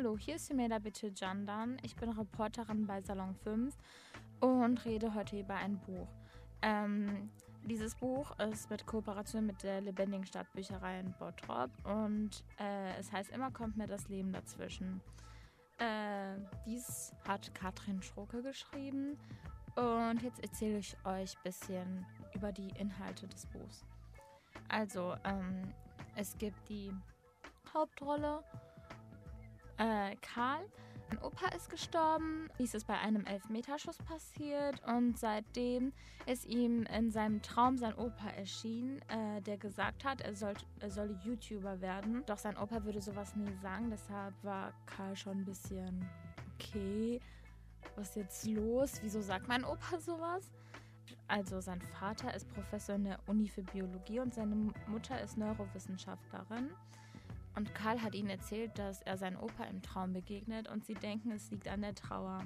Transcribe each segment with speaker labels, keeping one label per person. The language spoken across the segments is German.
Speaker 1: Hallo, hier ist Sumeda Bitte Jandan. Ich bin Reporterin bei Salon 5 und rede heute über ein Buch. Ähm, dieses Buch ist mit Kooperation mit der Lebendigen Stadtbücherei in Bottrop und äh, es heißt Immer kommt mir das Leben dazwischen. Äh, dies hat Katrin Schroke geschrieben und jetzt erzähle ich euch ein bisschen über die Inhalte des Buchs. Also, ähm, es gibt die Hauptrolle äh, Karl. Mein Opa ist gestorben, dies ist bei einem Elfmeterschuss passiert und seitdem ist ihm in seinem Traum sein Opa erschienen, äh, der gesagt hat, er, soll, er solle YouTuber werden. Doch sein Opa würde sowas nie sagen, deshalb war Karl schon ein bisschen okay. Was ist jetzt los? Wieso sagt mein Opa sowas? Also sein Vater ist Professor in der Uni für Biologie und seine Mutter ist Neurowissenschaftlerin. Und Karl hat ihnen erzählt, dass er seinen Opa im Traum begegnet und sie denken, es liegt an der Trauer.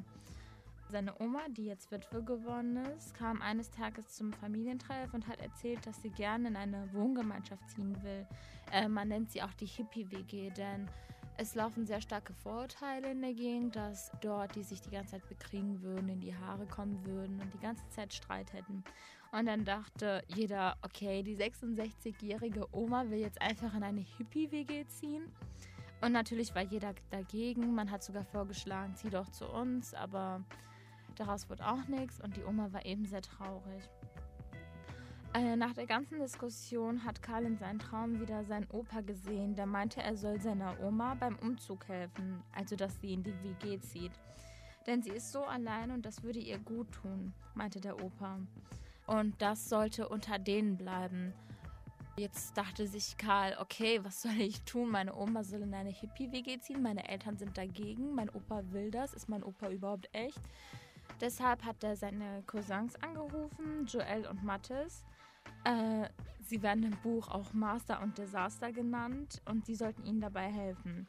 Speaker 1: Seine Oma, die jetzt Witwe geworden ist, kam eines Tages zum Familientreff und hat erzählt, dass sie gerne in eine Wohngemeinschaft ziehen will. Äh, man nennt sie auch die Hippie-WG, denn es laufen sehr starke Vorurteile in der Gegend, dass dort die sich die ganze Zeit bekriegen würden, in die Haare kommen würden und die ganze Zeit Streit hätten. Und dann dachte jeder, okay, die 66-jährige Oma will jetzt einfach in eine Hippie-WG ziehen. Und natürlich war jeder dagegen. Man hat sogar vorgeschlagen, zieh doch zu uns, aber daraus wurde auch nichts und die Oma war eben sehr traurig. Äh, nach der ganzen Diskussion hat Karl in seinem Traum wieder seinen Opa gesehen, der meinte, er soll seiner Oma beim Umzug helfen, also dass sie in die WG zieht. Denn sie ist so allein und das würde ihr gut tun, meinte der Opa. Und das sollte unter denen bleiben. Jetzt dachte sich Karl, okay, was soll ich tun? Meine Oma soll in eine Hippie-WG ziehen, meine Eltern sind dagegen, mein Opa will das. Ist mein Opa überhaupt echt? Deshalb hat er seine Cousins angerufen, Joel und Mathis. Äh, sie werden im Buch auch Master und Desaster genannt und sie sollten ihnen dabei helfen.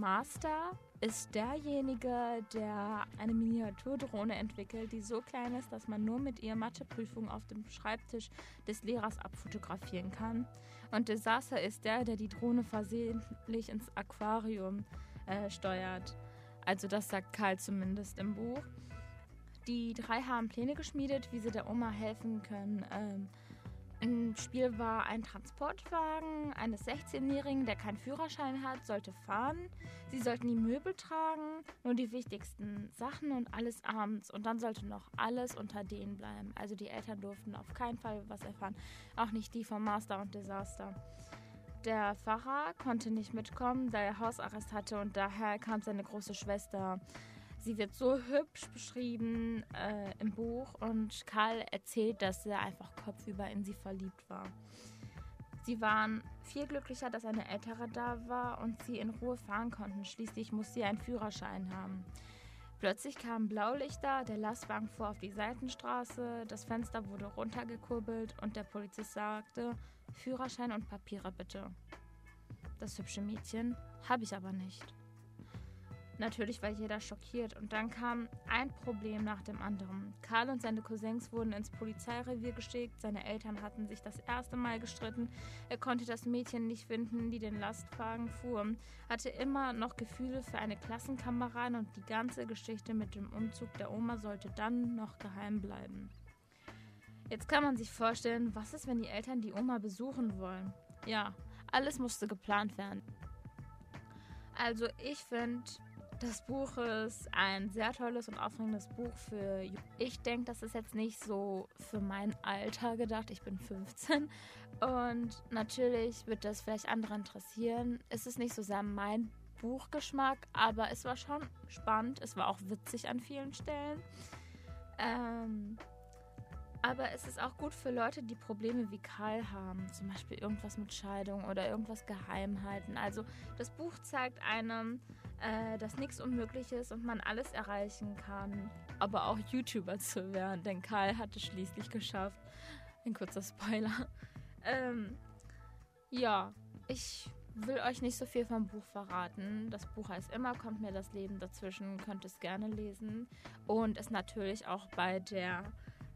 Speaker 1: Master ist derjenige, der eine Miniaturdrohne entwickelt, die so klein ist, dass man nur mit ihr Matheprüfungen auf dem Schreibtisch des Lehrers abfotografieren kann. Und Desaster ist der, der die Drohne versehentlich ins Aquarium äh, steuert. Also das sagt Karl zumindest im Buch. Die drei haben Pläne geschmiedet, wie sie der Oma helfen können. Ähm, im Spiel war ein Transportwagen eines 16-Jährigen, der keinen Führerschein hat, sollte fahren. Sie sollten die Möbel tragen, nur die wichtigsten Sachen und alles abends. Und dann sollte noch alles unter denen bleiben. Also die Eltern durften auf keinen Fall was erfahren. Auch nicht die vom Master und Desaster. Der Pfarrer konnte nicht mitkommen, da er Hausarrest hatte und daher kam seine große Schwester Sie wird so hübsch beschrieben äh, im Buch und Karl erzählt, dass er einfach kopfüber in sie verliebt war. Sie waren viel glücklicher, dass eine ältere da war und sie in Ruhe fahren konnten. Schließlich muss sie einen Führerschein haben. Plötzlich kamen Blaulichter, der Lastwagen fuhr auf die Seitenstraße, das Fenster wurde runtergekurbelt und der Polizist sagte, Führerschein und Papiere bitte. Das hübsche Mädchen habe ich aber nicht. Natürlich war jeder schockiert und dann kam ein Problem nach dem anderen. Karl und seine Cousins wurden ins Polizeirevier geschickt, seine Eltern hatten sich das erste Mal gestritten, er konnte das Mädchen nicht finden, die den Lastwagen fuhr, hatte immer noch Gefühle für eine Klassenkameradin und die ganze Geschichte mit dem Umzug der Oma sollte dann noch geheim bleiben. Jetzt kann man sich vorstellen, was ist, wenn die Eltern die Oma besuchen wollen? Ja, alles musste geplant werden. Also ich finde, das Buch ist ein sehr tolles und aufregendes Buch für. Ich denke, das ist jetzt nicht so für mein Alter gedacht. Ich bin 15 und natürlich wird das vielleicht andere interessieren. Es ist nicht so sehr mein Buchgeschmack, aber es war schon spannend. Es war auch witzig an vielen Stellen. Ähm, aber es ist auch gut für Leute, die Probleme wie Karl haben, zum Beispiel irgendwas mit Scheidung oder irgendwas geheim halten. Also das Buch zeigt einem, äh, dass nichts unmöglich ist und man alles erreichen kann, aber auch YouTuber zu werden, denn Karl hat es schließlich geschafft. Ein kurzer Spoiler. Ähm, ja, ich will euch nicht so viel vom Buch verraten. Das Buch heißt immer, kommt mir das Leben dazwischen, könnt es gerne lesen. Und ist natürlich auch bei der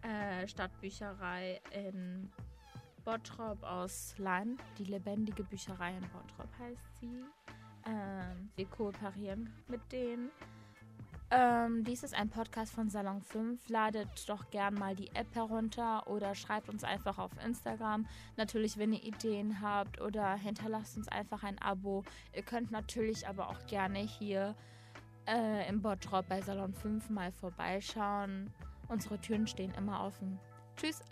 Speaker 1: äh, Stadtbücherei in Bottrop aus Leim. Die lebendige Bücherei in Bottrop heißt sie. Ähm, wir kooperieren mit denen. Ähm, dies ist ein Podcast von Salon 5. Ladet doch gern mal die App herunter oder schreibt uns einfach auf Instagram. Natürlich, wenn ihr Ideen habt oder hinterlasst uns einfach ein Abo. Ihr könnt natürlich aber auch gerne hier äh, im Bottrop bei Salon 5 mal vorbeischauen. Unsere Türen stehen immer offen. Tschüss!